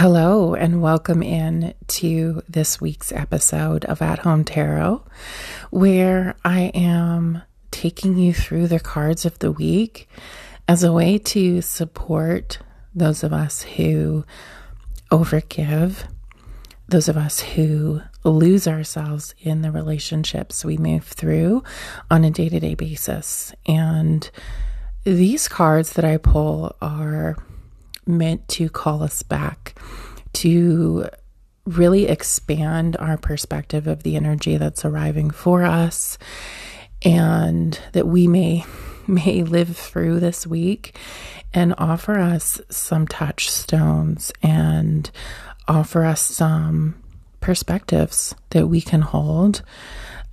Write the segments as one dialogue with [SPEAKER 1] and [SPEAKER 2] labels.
[SPEAKER 1] Hello, and welcome in to this week's episode of At Home Tarot, where I am taking you through the cards of the week as a way to support those of us who overgive, those of us who lose ourselves in the relationships we move through on a day to day basis. And these cards that I pull are meant to call us back to really expand our perspective of the energy that's arriving for us and that we may may live through this week and offer us some touchstones and offer us some perspectives that we can hold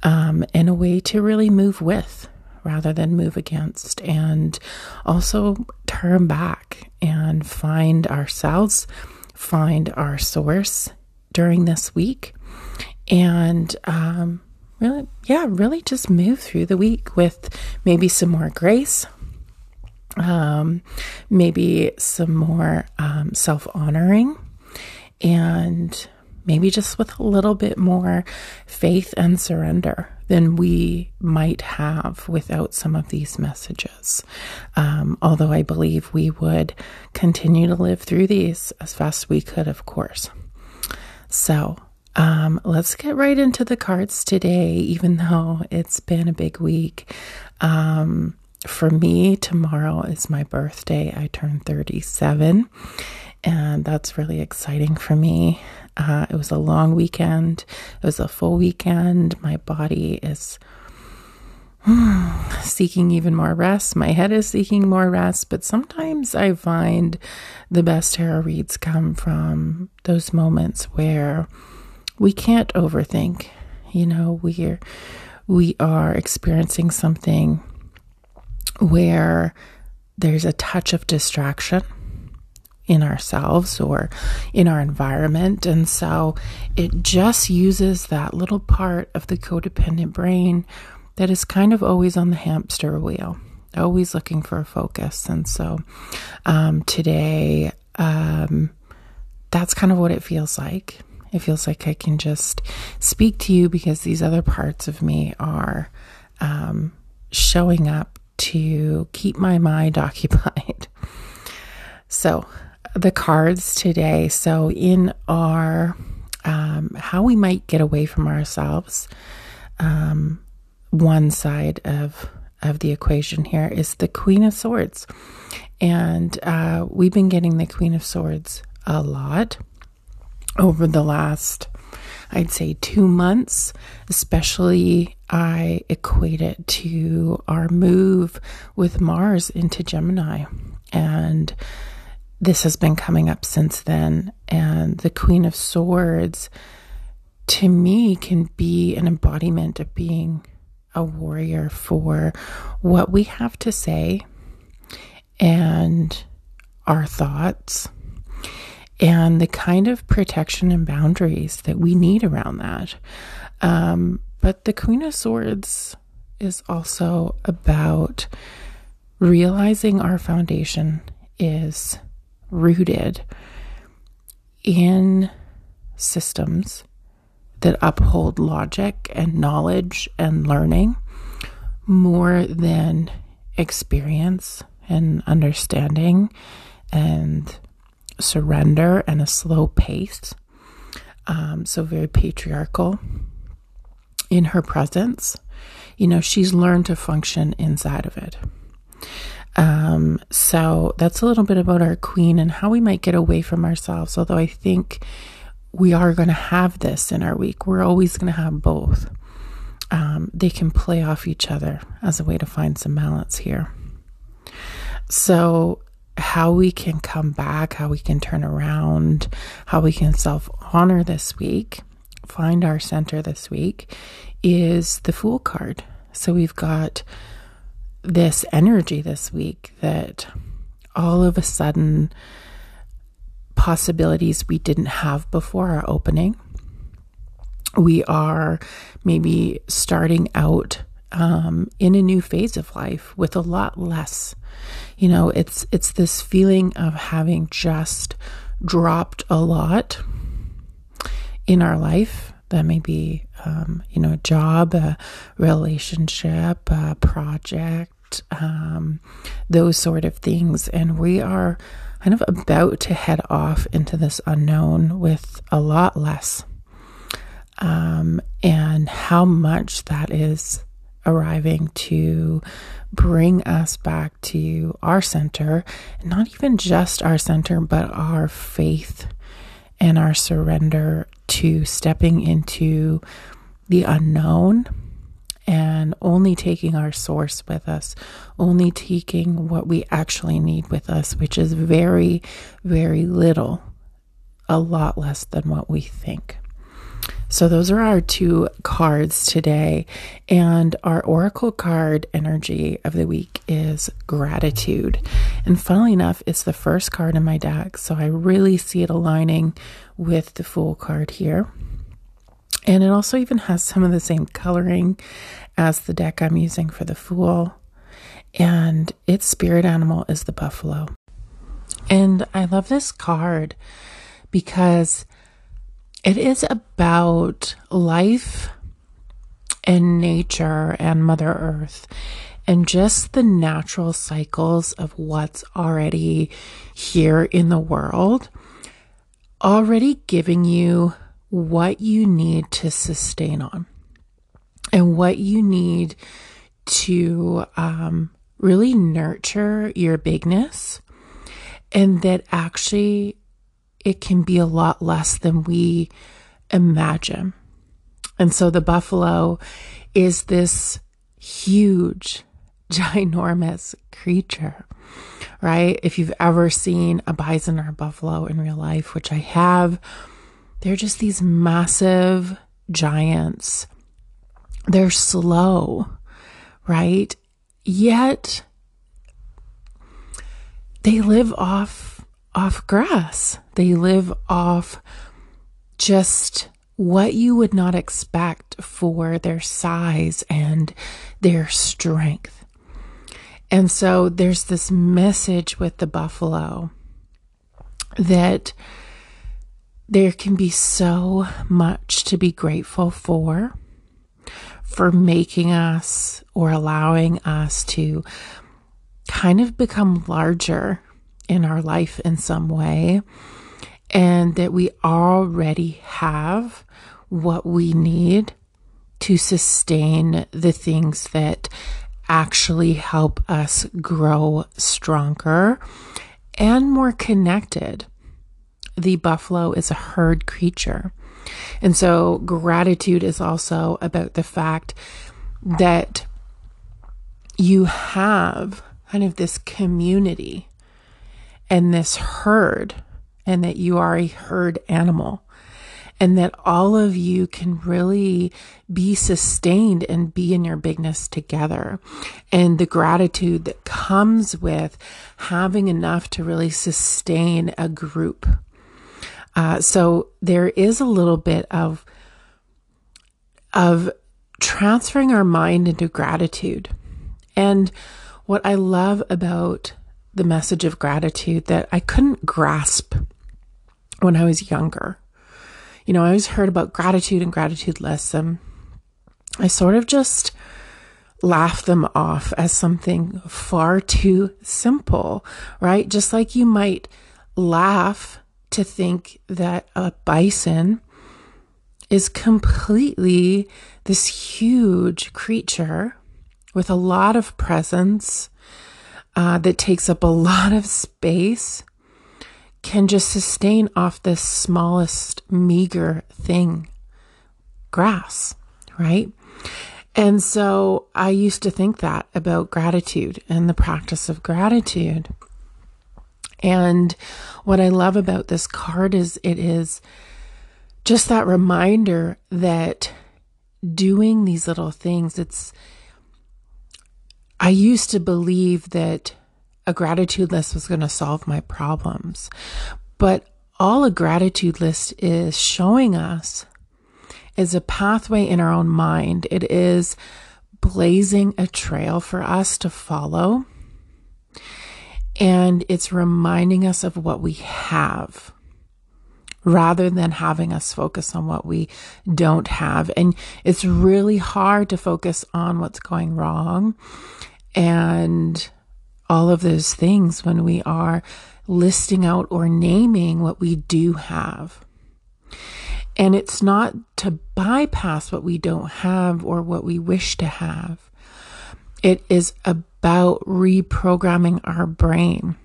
[SPEAKER 1] um, in a way to really move with rather than move against, and also turn back and find ourselves, find our source during this week, and um, really, yeah, really just move through the week with maybe some more grace. Um, maybe some more um, self honoring and maybe just with a little bit more faith and surrender than we might have without some of these messages. Um, although I believe we would continue to live through these as fast as we could, of course. So, um, let's get right into the cards today, even though it's been a big week. Um, for me, tomorrow is my birthday. I turn 37, and that's really exciting for me. Uh, it was a long weekend, it was a full weekend. My body is seeking even more rest. My head is seeking more rest, but sometimes I find the best tarot reads come from those moments where we can't overthink. You know, we're we are experiencing something where there's a touch of distraction in ourselves or in our environment. And so it just uses that little part of the codependent brain that is kind of always on the hamster wheel, always looking for a focus. And so um, today, um, that's kind of what it feels like. It feels like I can just speak to you because these other parts of me are um, showing up to keep my mind occupied. So, the cards today. So, in our um, how we might get away from ourselves, um, one side of of the equation here is the Queen of Swords, and uh, we've been getting the Queen of Swords a lot over the last, I'd say, two months. Especially, I equate it to our move with Mars into Gemini, and this has been coming up since then. And the Queen of Swords, to me, can be an embodiment of being a warrior for what we have to say and our thoughts and the kind of protection and boundaries that we need around that. Um, but the Queen of Swords is also about realizing our foundation is rooted in systems that uphold logic and knowledge and learning more than experience and understanding and surrender and a slow pace. Um, so, very patriarchal in her presence. You know, she's learned to function inside of it. Um, so that's a little bit about our queen and how we might get away from ourselves. Although I think we are going to have this in our week, we're always going to have both. Um, they can play off each other as a way to find some balance here. So, how we can come back, how we can turn around, how we can self honor this week, find our center this week, is the Fool card. So, we've got this energy this week that all of a sudden possibilities we didn't have before are opening. We are maybe starting out um, in a new phase of life with a lot less. You know, it's it's this feeling of having just dropped a lot in our life. That may be, um, you know, a job, a relationship, a project, um, those sort of things. And we are kind of about to head off into this unknown with a lot less. Um, and how much that is arriving to bring us back to our center, not even just our center, but our faith and our surrender to stepping into the unknown and only taking our source with us, only taking what we actually need with us, which is very, very little, a lot less than what we think. So, those are our two cards today. And our oracle card energy of the week is gratitude. And funnily enough, it's the first card in my deck. So, I really see it aligning with the Fool card here. And it also even has some of the same coloring as the deck I'm using for the Fool. And its spirit animal is the buffalo. And I love this card because it is about life and nature and Mother Earth and just the natural cycles of what's already here in the world, already giving you what you need to sustain on and what you need to um, really nurture your bigness, and that actually it can be a lot less than we imagine. And so the buffalo is this huge, ginormous creature, right? If you've ever seen a bison or a buffalo in real life, which I have, they're just these massive giants. They're slow, right? Yet they live off off grass. They live off just what you would not expect for their size and their strength. And so there's this message with the buffalo that there can be so much to be grateful for, for making us or allowing us to kind of become larger in our life in some way, and that we already have what we need to sustain the things that actually help us grow stronger and more connected. The buffalo is a herd creature. And so gratitude is also about the fact that you have kind of this community and this herd, and that you are a herd animal, and that all of you can really be sustained and be in your bigness together. And the gratitude that comes with having enough to really sustain a group. Uh, so there is a little bit of of transferring our mind into gratitude. And what I love about the message of gratitude that I couldn't grasp when I was younger. You know, I always heard about gratitude and gratitude lists, and I sort of just laughed them off as something far too simple, right? Just like you might laugh to think that a bison is completely this huge creature with a lot of presence uh, that takes up a lot of space can just sustain off this smallest, meager thing grass, right? And so I used to think that about gratitude and the practice of gratitude. And what I love about this card is it is just that reminder that doing these little things, it's I used to believe that a gratitude list was going to solve my problems. But all a gratitude list is showing us is a pathway in our own mind. It is blazing a trail for us to follow. And it's reminding us of what we have. rather than having us focus on what we don't have. And it's really hard to focus on what's going wrong and all of those things when we are listing out or naming what we do have. And it's not to bypass what we don't have or what we wish to have. It is about reprogramming our brain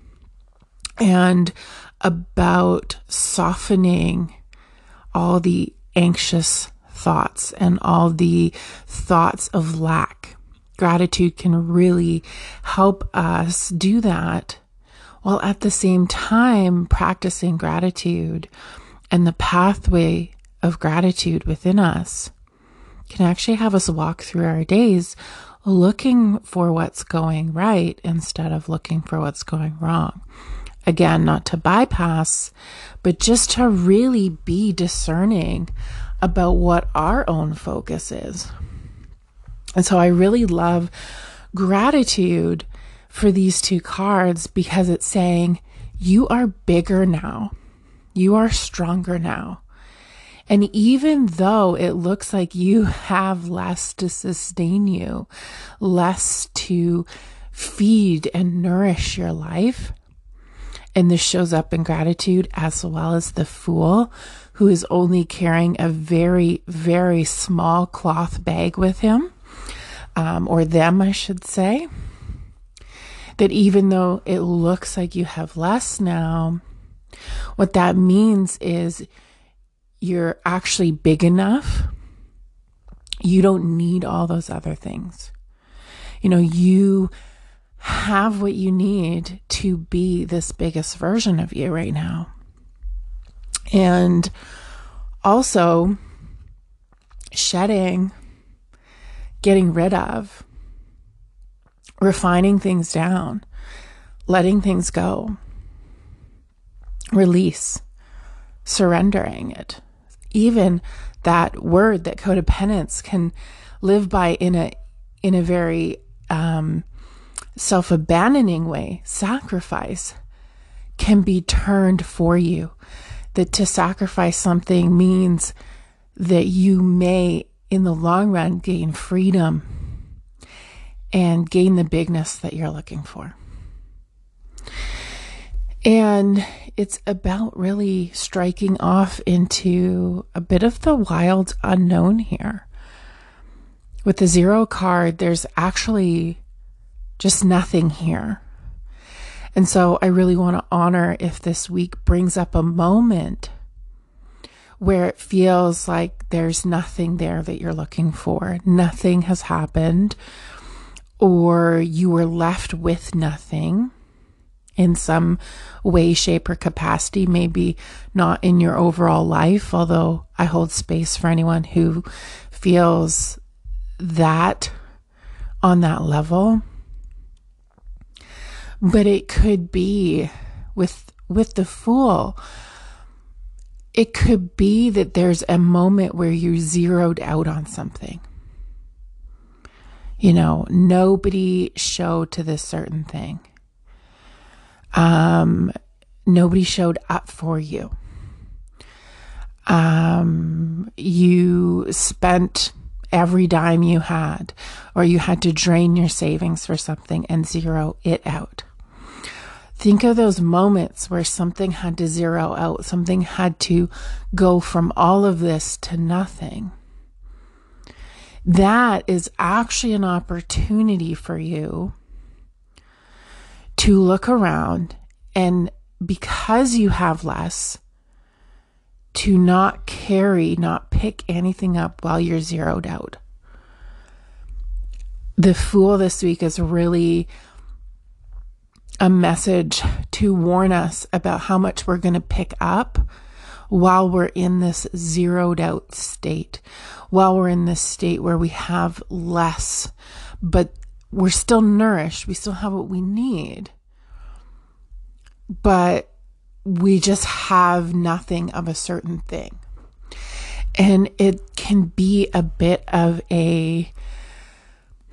[SPEAKER 1] and about softening all the anxious thoughts and all the thoughts of lack. Gratitude can really help us do that while at the same time practicing gratitude and the pathway of gratitude within us can actually have us walk through our days looking for what's going right instead of looking for what's going wrong. Again, not to bypass, but just to really be discerning about what our own focus is. And so I really love gratitude for these two cards because it's saying, you are bigger now. You are stronger now. And even though it looks like you have less to sustain you, less to feed and nourish your life, and this shows up in gratitude as well as the fool who is only carrying a very, very small cloth bag with him, um, or them, I should say. That even though it looks like you have less now, what that means is you're actually big enough. You don't need all those other things. You know, you have what you need to be this biggest version of you right now. And also shedding, getting rid of, refining things down, letting things go, release, surrendering it even that word that codependence can live by in a in a very um, self-abandoning way. Sacrifice can be turned for you. That to sacrifice something means that you may in the long run gain freedom and gain the bigness that you're looking for and it's about really striking off into a bit of the wild unknown here. With the zero card, there's actually just nothing here. And so I really want to honor if this week brings up a moment where it feels like there's nothing there that you're looking for. Nothing has happened, or you were left with nothing in some way, shape, or capacity, maybe not in your overall life, although I hold space for anyone who feels that on that level. But it could be with with the fool. It could be that there's a moment where you zeroed out on something. You know, nobody showed to this certain thing um, nobody showed up for you. Um, you spent every dime you had, or you had to drain your savings for something and zero it out. Think of those moments where something had to zero out, something had to go from all of this to nothing. That is actually an opportunity for you to look around and because you have less, to not carry, not pick anything up while you're zeroed out. The Fool this week is really a message to warn us about how much we're going to pick up while we're in this zeroed out state, while we're in this state where we have less, but we're still nourished, we still have what we need, but we just have nothing of a certain thing. And it can be a bit of a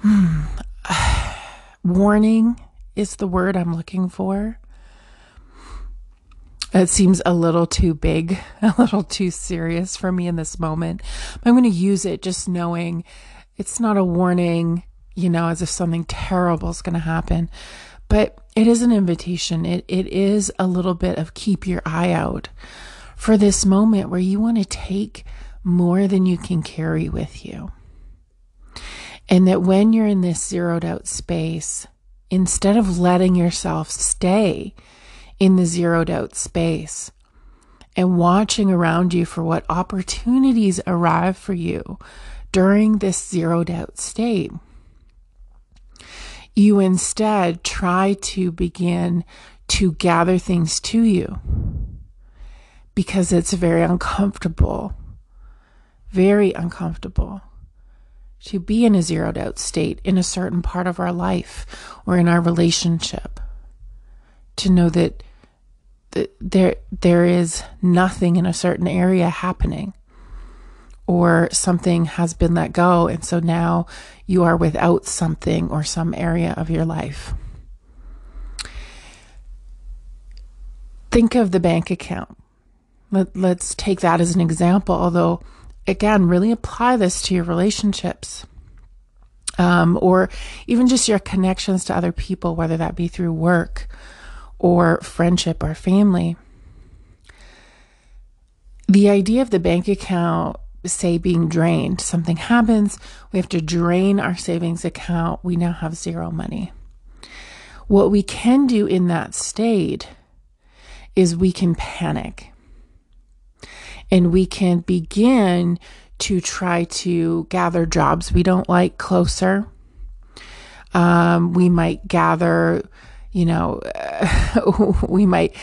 [SPEAKER 1] hmm, warning, is the word I'm looking for. it seems a little too big, a little too serious for me in this moment. I'm going to use it just knowing it's not a warning, you know, as if something terrible is going to happen, but it is an invitation. It, it is a little bit of keep your eye out for this moment where you want to take more than you can carry with you. And that when you're in this zeroed out space, instead of letting yourself stay in the zeroed out space and watching around you for what opportunities arrive for you during this zeroed out state, you instead try to begin to gather things to you because it's very uncomfortable, very uncomfortable to be in a zeroed out state in a certain part of our life or in our relationship. To know that, there there is nothing in a certain area happening or something has been let go and so now you are without something or some area of your life. Think of the bank account. Let, let's take that as an example, although again, really apply this to your relationships. Um, or even just your connections to other people, whether that be through work or friendship or family. The idea of the bank account, say, being drained, something happens, we have to drain our savings account, we now have zero money. What we can do in that state is we can panic and we can begin to try to gather jobs we don't like closer. Um, we might gather, you know, we might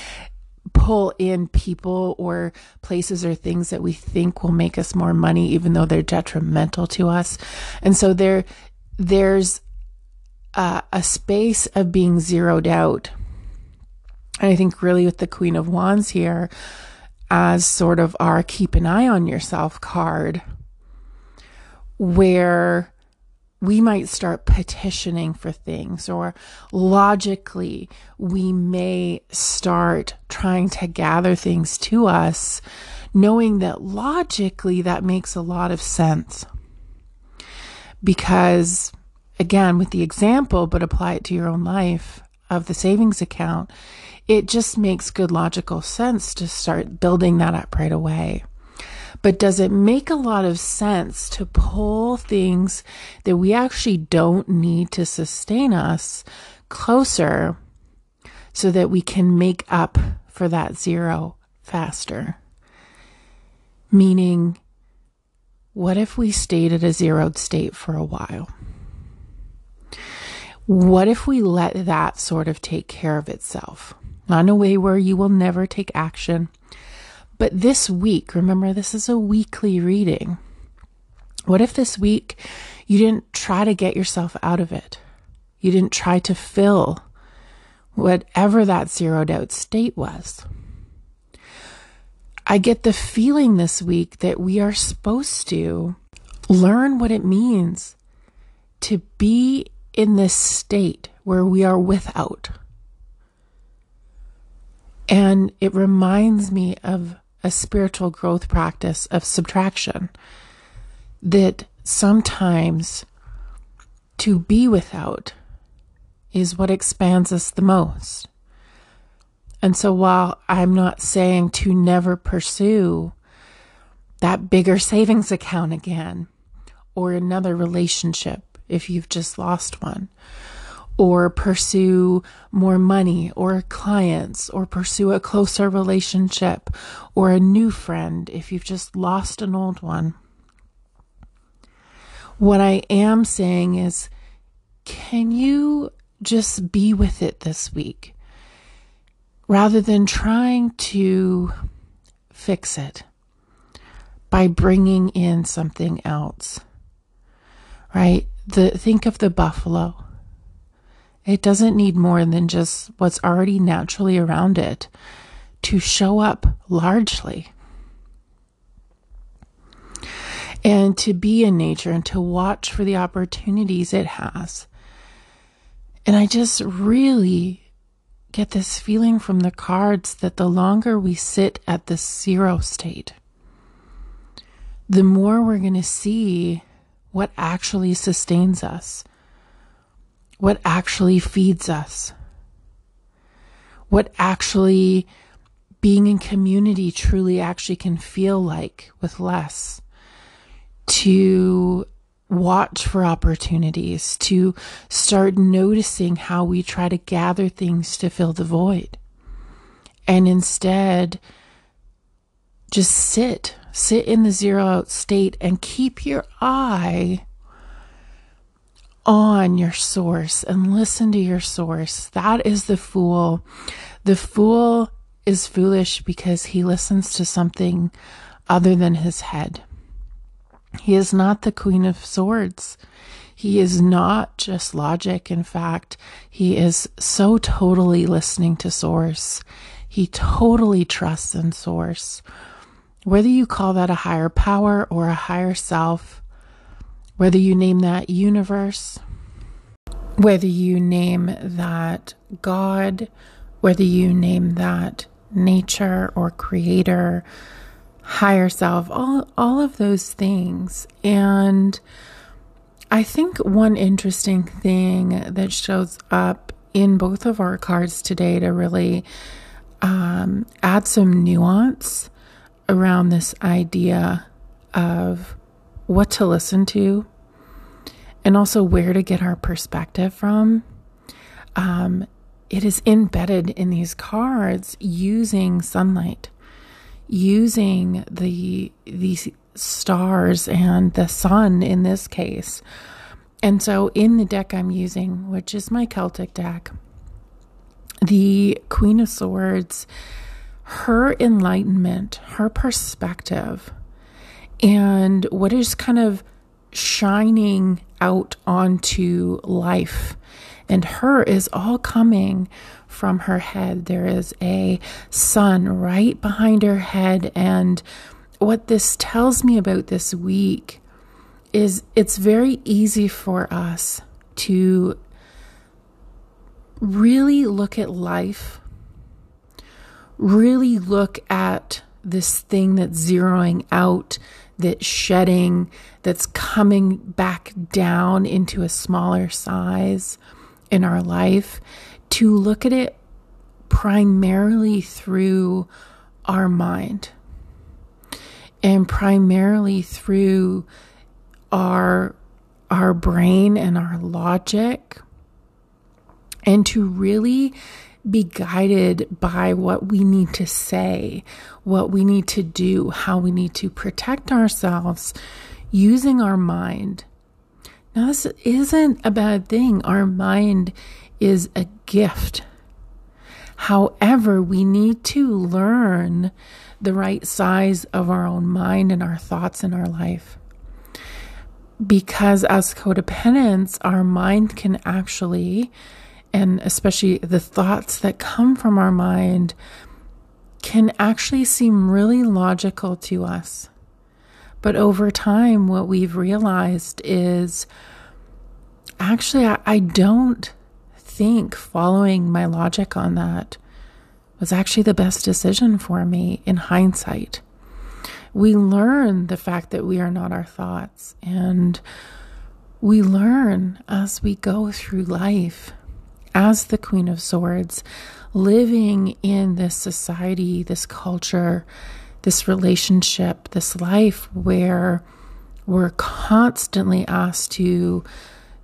[SPEAKER 1] pull in people or places or things that we think will make us more money, even though they're detrimental to us. And so there, there's a, a space of being zeroed out. And I think really with the Queen of Wands here, as sort of our keep an eye on yourself card, where we might start petitioning for things, or logically, we may start trying to gather things to us, knowing that logically that makes a lot of sense. Because, again, with the example, but apply it to your own life of the savings account, it just makes good logical sense to start building that up right away. But does it make a lot of sense to pull things that we actually don't need to sustain us closer so that we can make up for that zero faster? Meaning, what if we stayed at a zeroed state for a while? What if we let that sort of take care of itself? not in a way where you will never take action. But this week, remember, this is a weekly reading. What if this week you didn't try to get yourself out of it? You didn't try to fill whatever that zeroed out state was. I get the feeling this week that we are supposed to learn what it means to be in this state where we are without. And it reminds me of a spiritual growth practice of subtraction that sometimes to be without is what expands us the most. And so while I'm not saying to never pursue that bigger savings account again or another relationship if you've just lost one, or pursue more money or clients or pursue a closer relationship or a new friend if you've just lost an old one. What I am saying is, can you just be with it this week rather than trying to fix it by bringing in something else? Right? The think of the buffalo it doesn't need more than just what's already naturally around it to show up largely. And to be in nature and to watch for the opportunities it has. And I just really get this feeling from the cards that the longer we sit at the zero state, the more we're going to see what actually sustains us, what actually feeds us, what actually being in community truly actually can feel like with less. To watch for opportunities, to start noticing how we try to gather things to fill the void. And instead, just sit, sit in the zero out state and keep your eye on your source and listen to your source. That is the fool. The fool is foolish because he listens to something other than his head. He is not the Queen of Swords. He is not just logic. In fact, he is so totally listening to Source. He totally trusts in Source. Whether you call that a higher power or a higher self, whether you name that universe, whether you name that God, whether you name that nature or creator, higher self, all, all of those things. And I think one interesting thing that shows up in both of our cards today to really um, add some nuance around this idea of what to listen to and also where to get our perspective from. Um, it is embedded in these cards using sunlight using the these stars and the sun in this case. And so in the deck I'm using, which is my Celtic deck, the Queen of Swords, her enlightenment, her perspective, and what is kind of shining out onto life and her is all coming from her head. There is a sun right behind her head. And what this tells me about this week is it's very easy for us to really look at life, really look at this thing that's zeroing out, that's shedding, that's coming back down into a smaller size in our life to look at it primarily through our mind and primarily through our our brain and our logic and to really be guided by what we need to say, what we need to do, how we need to protect ourselves using our mind now, this isn't a bad thing. Our mind is a gift. However, we need to learn the right size of our own mind and our thoughts in our life. Because as codependents, our mind can actually, and especially the thoughts that come from our mind, can actually seem really logical to us. But over time, what we've realized is actually, I, I don't think following my logic on that was actually the best decision for me in hindsight. We learn the fact that we are not our thoughts, and we learn as we go through life as the Queen of Swords, living in this society, this culture, this relationship, this life where we're constantly asked to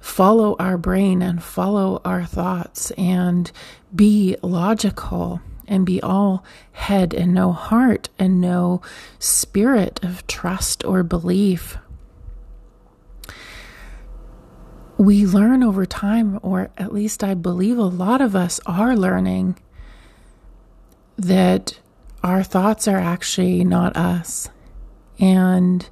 [SPEAKER 1] follow our brain and follow our thoughts and be logical and be all head and no heart and no spirit of trust or belief. We learn over time, or at least I believe a lot of us are learning, that our thoughts are actually not us. And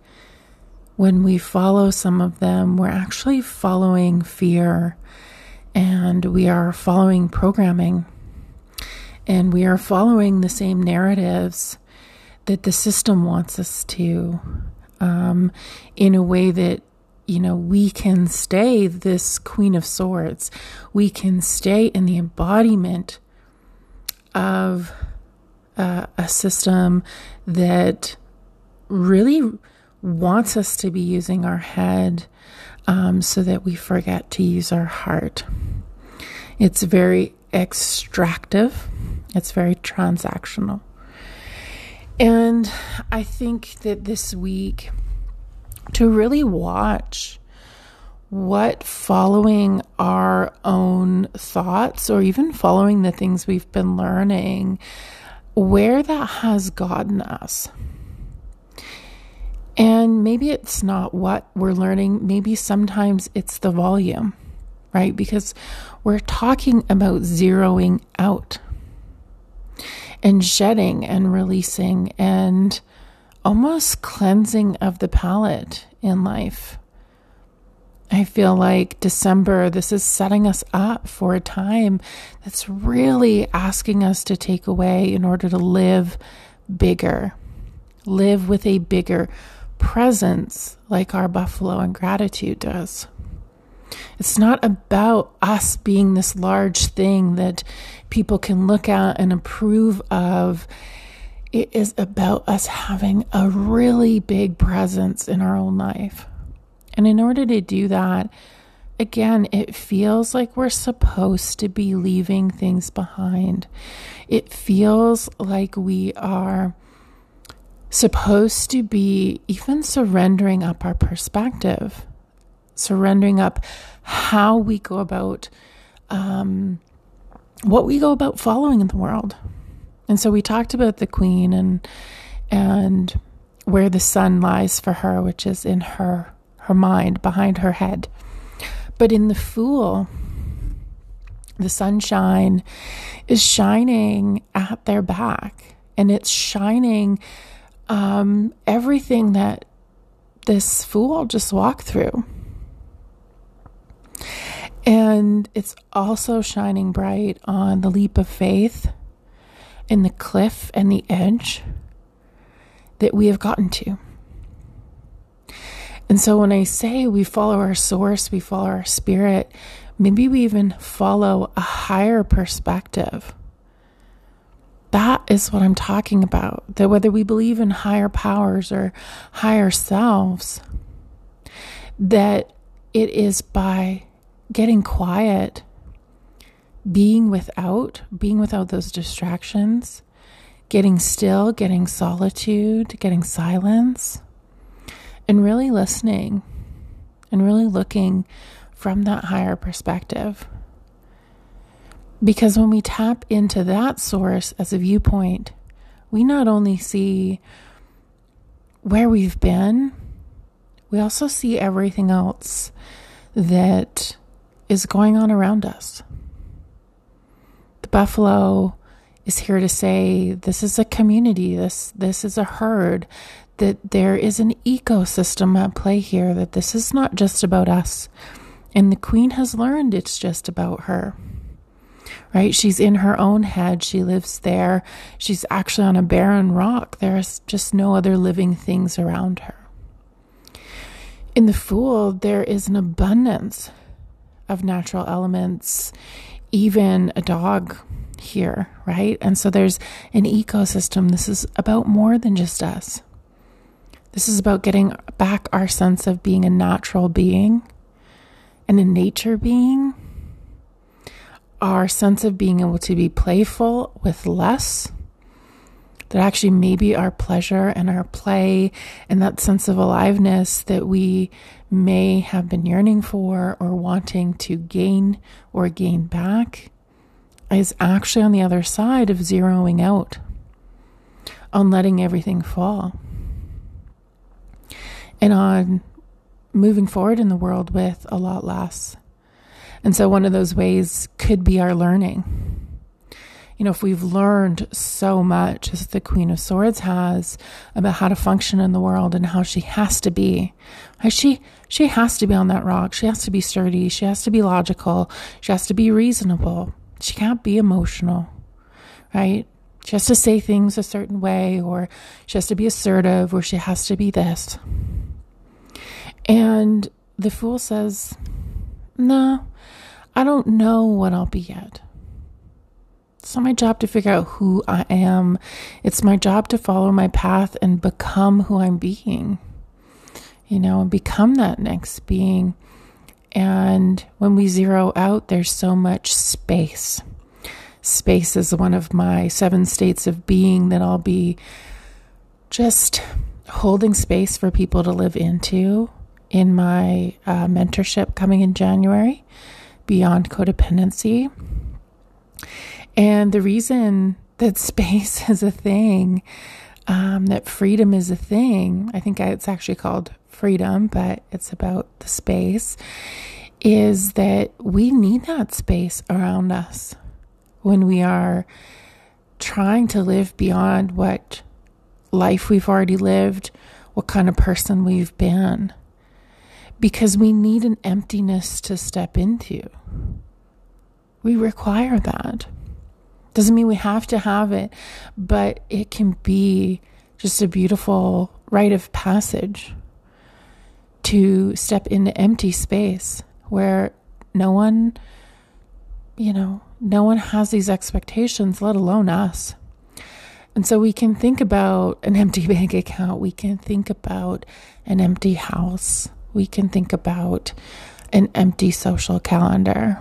[SPEAKER 1] when we follow some of them, we're actually following fear and we are following programming and we are following the same narratives that the system wants us to um, in a way that you know, we can stay this Queen of Swords. We can stay in the embodiment of uh, a system that really wants us to be using our head um, so that we forget to use our heart. It's very extractive, it's very transactional. And I think that this week, to really watch what following our own thoughts or even following the things we've been learning, where that has gotten us. And maybe it's not what we're learning, maybe sometimes it's the volume, right? Because we're talking about zeroing out and shedding and releasing and almost cleansing of the palate in life. I feel like December, this is setting us up for a time that's really asking us to take away in order to live bigger, live with a bigger presence like our buffalo and gratitude does. It's not about us being this large thing that people can look at and approve of. It is about us having a really big presence in our own life. And in order to do that, again, it feels like we're supposed to be leaving things behind. It feels like we are supposed to be even surrendering up our perspective, surrendering up how we go about um, what we go about following in the world. And so we talked about the queen and and where the sun lies for her, which is in her her mind, behind her head. But in the fool, the sunshine is shining at their back and it's shining um, everything that this fool just walked through. And it's also shining bright on the leap of faith in the cliff and the edge that we have gotten to. And so when I say we follow our source, we follow our spirit, maybe we even follow a higher perspective that is what I'm talking about. That whether we believe in higher powers or higher selves, that it is by getting quiet, being without, being without those distractions, getting still, getting solitude, getting silence, and really listening and really looking from that higher perspective. Because when we tap into that source as a viewpoint, we not only see where we've been, we also see everything else that is going on around us. Buffalo is here to say this is a community, this this is a herd, that there is an ecosystem at play here, that this is not just about us. And the queen has learned it's just about her right? She's in her own head. She lives there. She's actually on a barren rock. There's just no other living things around her. In the Fool, there is an abundance of natural elements, even a dog here, right? And so there's an ecosystem. This is about more than just us. This is about getting back our sense of being a natural being and a nature being our sense of being able to be playful with less, that actually maybe our pleasure and our play and that sense of aliveness that we may have been yearning for or wanting to gain or gain back is actually on the other side of zeroing out, on letting everything fall, and on moving forward in the world with a lot less. And so, one of those ways could be our learning. You know, if we've learned so much as the Queen of Swords has about how to function in the world and how she has to be, she she has to be on that rock. She has to be sturdy. She has to be logical. She has to be reasonable. She can't be emotional, right? She has to say things a certain way, or she has to be assertive, or she has to be this. And the fool says, No, I don't know what I'll be yet. It's not my job to figure out who I am. It's my job to follow my path and become who I'm being, you know, and become that next being. And when we zero out, there's so much space. Space is one of my seven states of being that I'll be just holding space for people to live into in my uh, mentorship coming in January, Beyond Codependency. And the reason that space is a thing, um, that freedom is a thing, I think it's actually called freedom, but it's about the space, is that we need that space around us when we are trying to live beyond what life we've already lived, what kind of person we've been, because we need an emptiness to step into. We require that. Doesn't mean we have to have it, but it can be just a beautiful rite of passage to step into empty space where no one, you know, no one has these expectations, let alone us. And so we can think about an empty bank account. We can think about an empty house. We can think about an empty social calendar.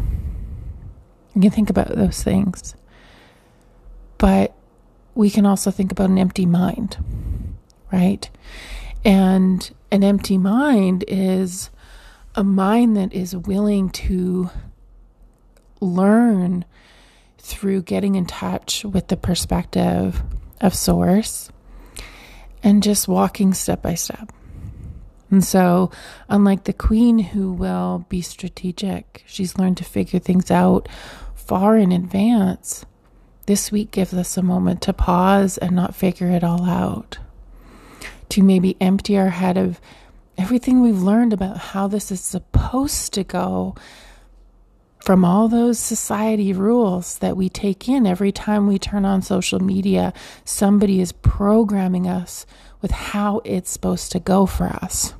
[SPEAKER 1] We can think about those things. But we can also think about an empty mind, right? And an empty mind is a mind that is willing to learn through getting in touch with the perspective of Source and just walking step by step. And so, unlike the queen who will be strategic, she's learned to figure things out far in advance. This week gives us a moment to pause and not figure it all out, to maybe empty our head of everything we've learned about how this is supposed to go from all those society rules that we take in every time we turn on social media, somebody is programming us with how it's supposed to go for us,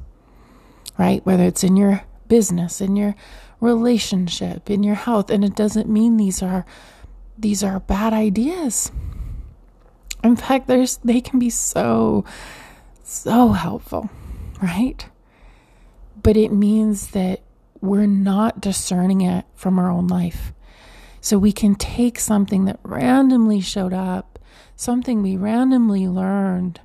[SPEAKER 1] right? Whether it's in your business, in your relationship, in your health, and it doesn't mean these are these are bad ideas. In fact, there's they can be so so helpful right? But it means that we're not discerning it from our own life. So we can take something that randomly showed up, something we randomly learned,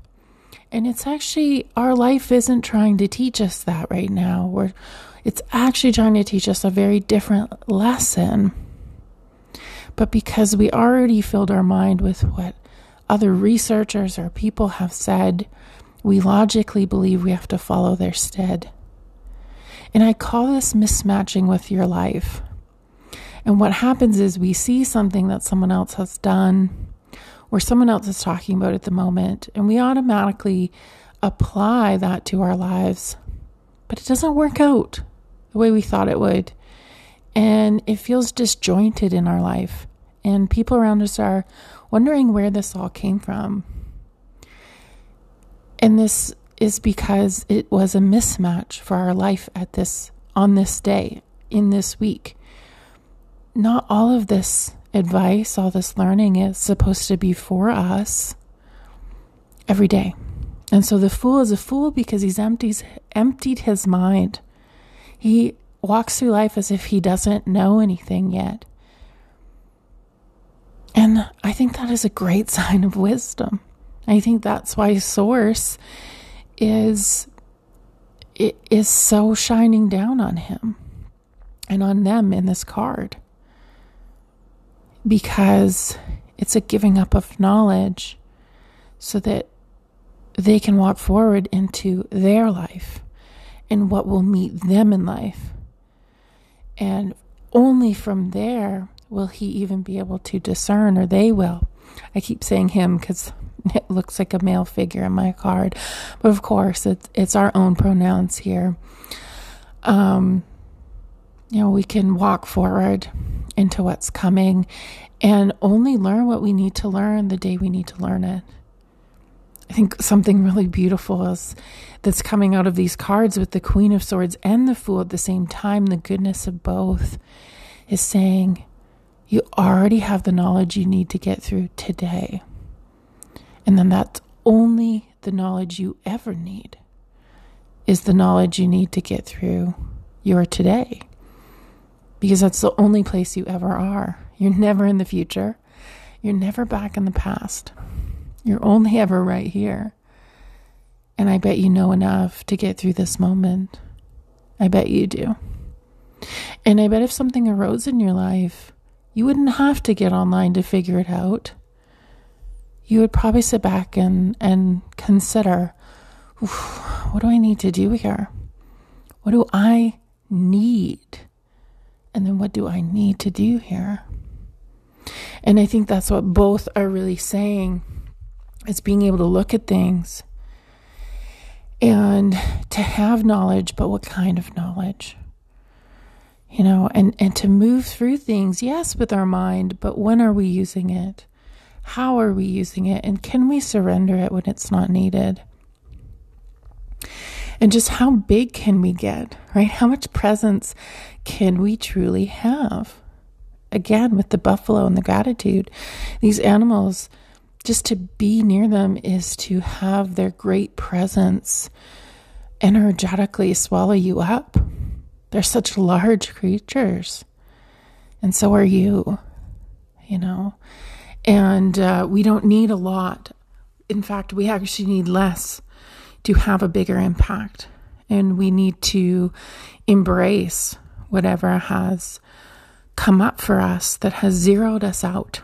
[SPEAKER 1] and it's actually our life isn't trying to teach us that right now. We're it's actually trying to teach us a very different lesson. But because we already filled our mind with what other researchers or people have said, we logically believe we have to follow their stead. And I call this mismatching with your life. And what happens is we see something that someone else has done or someone else is talking about at the moment, and we automatically apply that to our lives. But it doesn't work out the way we thought it would. And it feels disjointed in our life. And people around us are wondering where this all came from. And this is because it was a mismatch for our life at this on this day in this week. Not all of this advice, all this learning is supposed to be for us every day. And so the fool is a fool because he's empties, emptied his mind. He walks through life as if he doesn't know anything yet. And I think that is a great sign of wisdom. I think that's why Source is it is so shining down on him and on them in this card because it's a giving up of knowledge so that they can walk forward into their life and what will meet them in life. And only from there will he even be able to discern, or they will. I keep saying him because it looks like a male figure in my card. But of course, it's, it's our own pronouns here. Um, you know, we can walk forward into what's coming and only learn what we need to learn the day we need to learn it. I think something really beautiful is that's coming out of these cards with the Queen of Swords and the Fool at the same time, the goodness of both is saying, You already have the knowledge you need to get through today. And then that's only the knowledge you ever need, is the knowledge you need to get through your today. Because that's the only place you ever are. You're never in the future, you're never back in the past. You're only ever right here. And I bet you know enough to get through this moment. I bet you do. And I bet if something arose in your life, you wouldn't have to get online to figure it out. You would probably sit back and, and consider what do I need to do here? What do I need? And then what do I need to do here? And I think that's what both are really saying is being able to look at things and to have knowledge, but what kind of knowledge? You know, and, and to move through things, yes, with our mind, but when are we using it? How are we using it? And can we surrender it when it's not needed? And just how big can we get, right? How much presence can we truly have? Again, with the buffalo and the gratitude, these animals, just to be near them is to have their great presence energetically swallow you up. They're such large creatures. And so are you, you know. And uh, we don't need a lot. In fact, we actually need less to have a bigger impact. And we need to embrace whatever has come up for us that has zeroed us out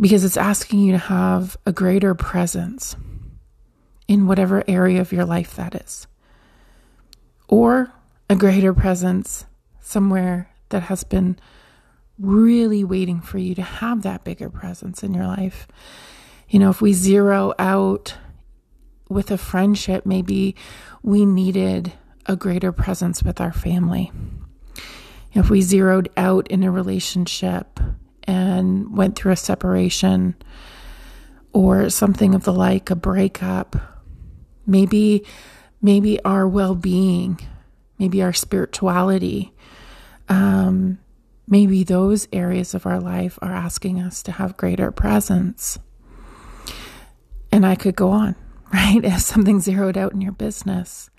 [SPEAKER 1] because it's asking you to have a greater presence in whatever area of your life that is, or a greater presence somewhere that has been really waiting for you to have that bigger presence in your life. You know, if we zero out with a friendship, maybe we needed a greater presence with our family. If we zeroed out in a relationship and went through a separation or something of the like, a breakup, maybe maybe our well-being, maybe our spirituality, um, maybe those areas of our life are asking us to have greater presence. And I could go on, right? As something zeroed out in your business,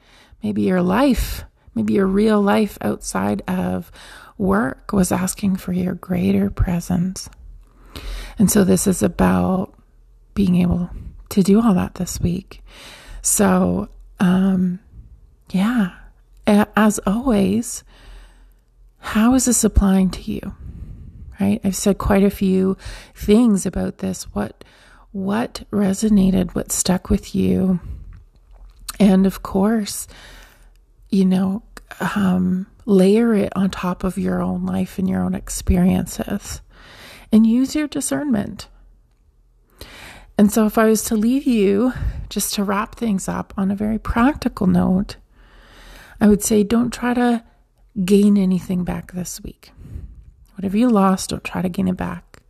[SPEAKER 1] maybe your life, maybe your real life outside of work was asking for your greater presence. And so this is about being able to do all that this week. So, um, yeah, as always, how is this applying to you? Right? I've said quite a few things about this. What what resonated, what stuck with you? And of course, you know, um, layer it on top of your own life and your own experiences and use your discernment. And so, if I was to leave you just to wrap things up on a very practical note, I would say don't try to gain anything back this week. Whatever you lost, don't try to gain it back.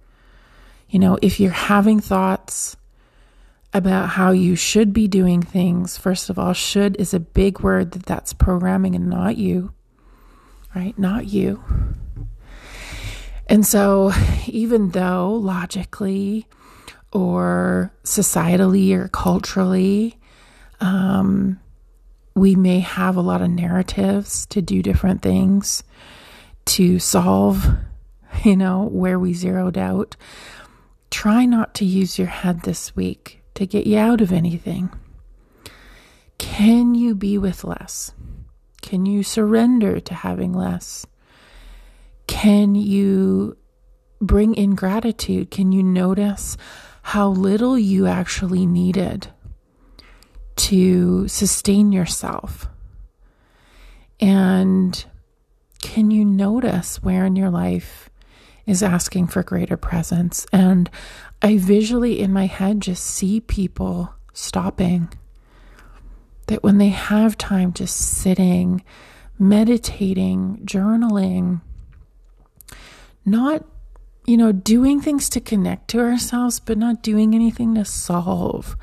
[SPEAKER 1] You know, if you're having thoughts about how you should be doing things, first of all, should is a big word that that's programming and not you right? Not you. And so, even though logically or societally or culturally, um, we may have a lot of narratives to do different things to solve, you know, where we zeroed out. Try not to use your head this week to get you out of anything. Can you be with less? Can you surrender to having less? Can you bring in gratitude? Can you notice how little you actually needed to sustain yourself? And can you notice where in your life is asking for greater presence? And I visually in my head just see people stopping that when they have time just sitting, meditating, journaling, not, you know, doing things to connect to ourselves, but not doing anything to solve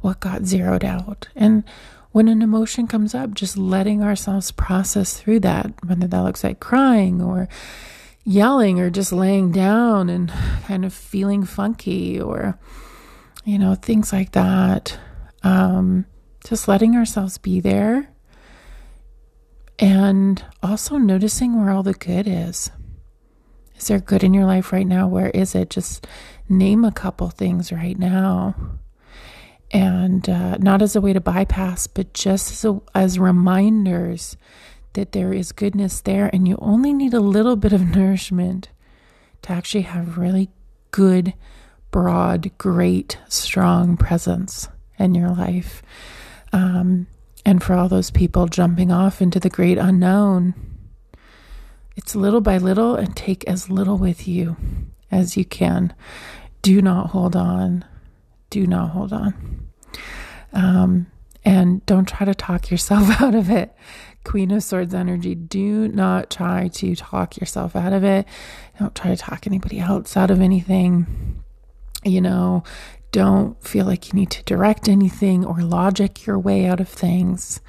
[SPEAKER 1] what got zeroed out. And when an emotion comes up, just letting ourselves process through that, whether that looks like crying or yelling or just laying down and kind of feeling funky or, you know, things like that. Um, just letting ourselves be there and also noticing where all the good is. Is there good in your life right now? Where is it? Just name a couple things right now. And uh, not as a way to bypass, but just as, a, as reminders that there is goodness there. And you only need a little bit of nourishment to actually have really good, broad, great, strong presence in your life. Um, and for all those people jumping off into the great unknown, it's little by little and take as little with you as you can. Do not hold on. Do not hold on. Um, and don't try to talk yourself out of it. Queen of Swords energy. Do not try to talk yourself out of it. Don't try to talk anybody else out of anything. You know, don't feel like you need to direct anything or logic your way out of things.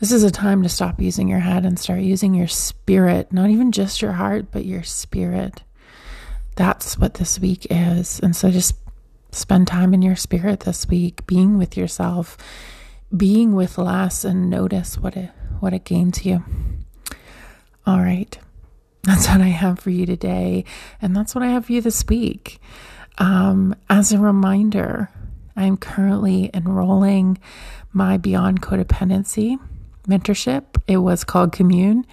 [SPEAKER 1] This is a time to stop using your head and start using your spirit, not even just your heart, but your spirit. That's what this week is. And so just spend time in your spirit this week, being with yourself, being with less and notice what it what it gains you. All right. That's what I have for you today. And that's what I have for you this week. Um, as a reminder, I'm currently enrolling my Beyond Codependency mentorship. It was called Commune.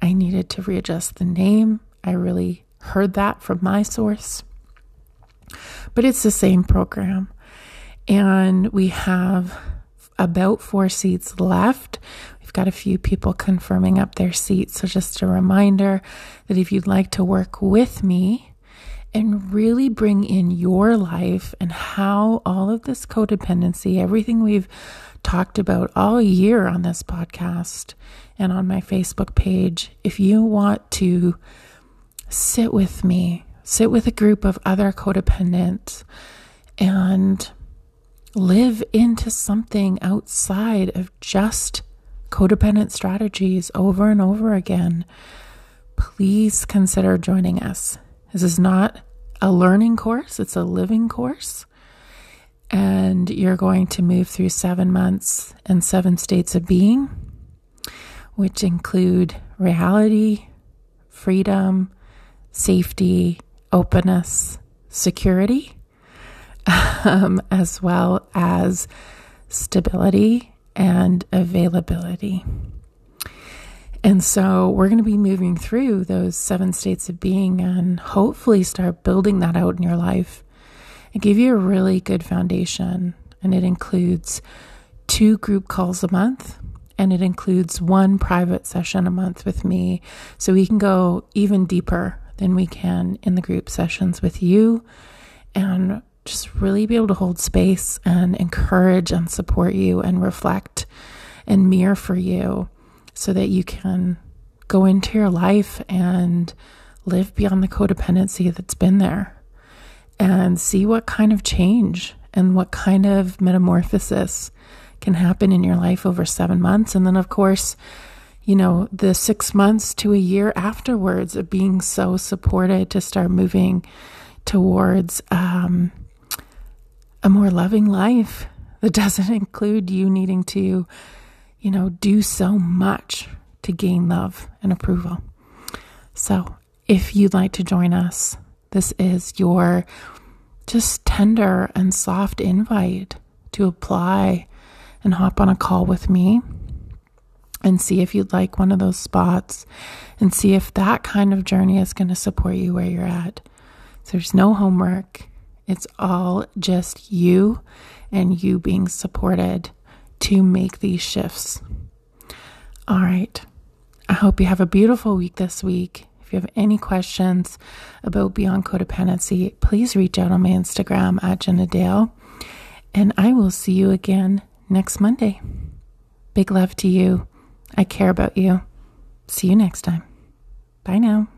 [SPEAKER 1] I needed to readjust the name. I really heard that from my source. But it's the same program. And we have about four seats left. We've got a few people confirming up their seats. So, just a reminder that if you'd like to work with me, and really bring in your life and how all of this codependency, everything we've talked about all year on this podcast and on my Facebook page, if you want to sit with me, sit with a group of other codependents and live into something outside of just codependent strategies over and over again, please consider joining us. This is not a learning course, it's a living course. And you're going to move through seven months and seven states of being, which include reality, freedom, safety, openness, security, um, as well as stability and availability. And so we're going to be moving through those seven states of being and hopefully start building that out in your life and give you a really good foundation. And it includes two group calls a month and it includes one private session a month with me. So we can go even deeper than we can in the group sessions with you and just really be able to hold space and encourage and support you and reflect and mirror for you so that you can go into your life and live beyond the codependency that's been there and see what kind of change and what kind of metamorphosis can happen in your life over seven months. And then, of course, you know, the six months to a year afterwards of being so supported to start moving towards um, a more loving life that doesn't include you needing to you know, do so much to gain love and approval. So, if you'd like to join us, this is your just tender and soft invite to apply and hop on a call with me and see if you'd like one of those spots and see if that kind of journey is going to support you where you're at. So there's no homework. It's all just you and you being supported to make these shifts. All right. I hope you have a beautiful week this week. If you have any questions about Beyond Codependency, please reach out on my Instagram at Jenna Dayle. And I will see you again next Monday. Big love to you. I care about you. See you next time. Bye now.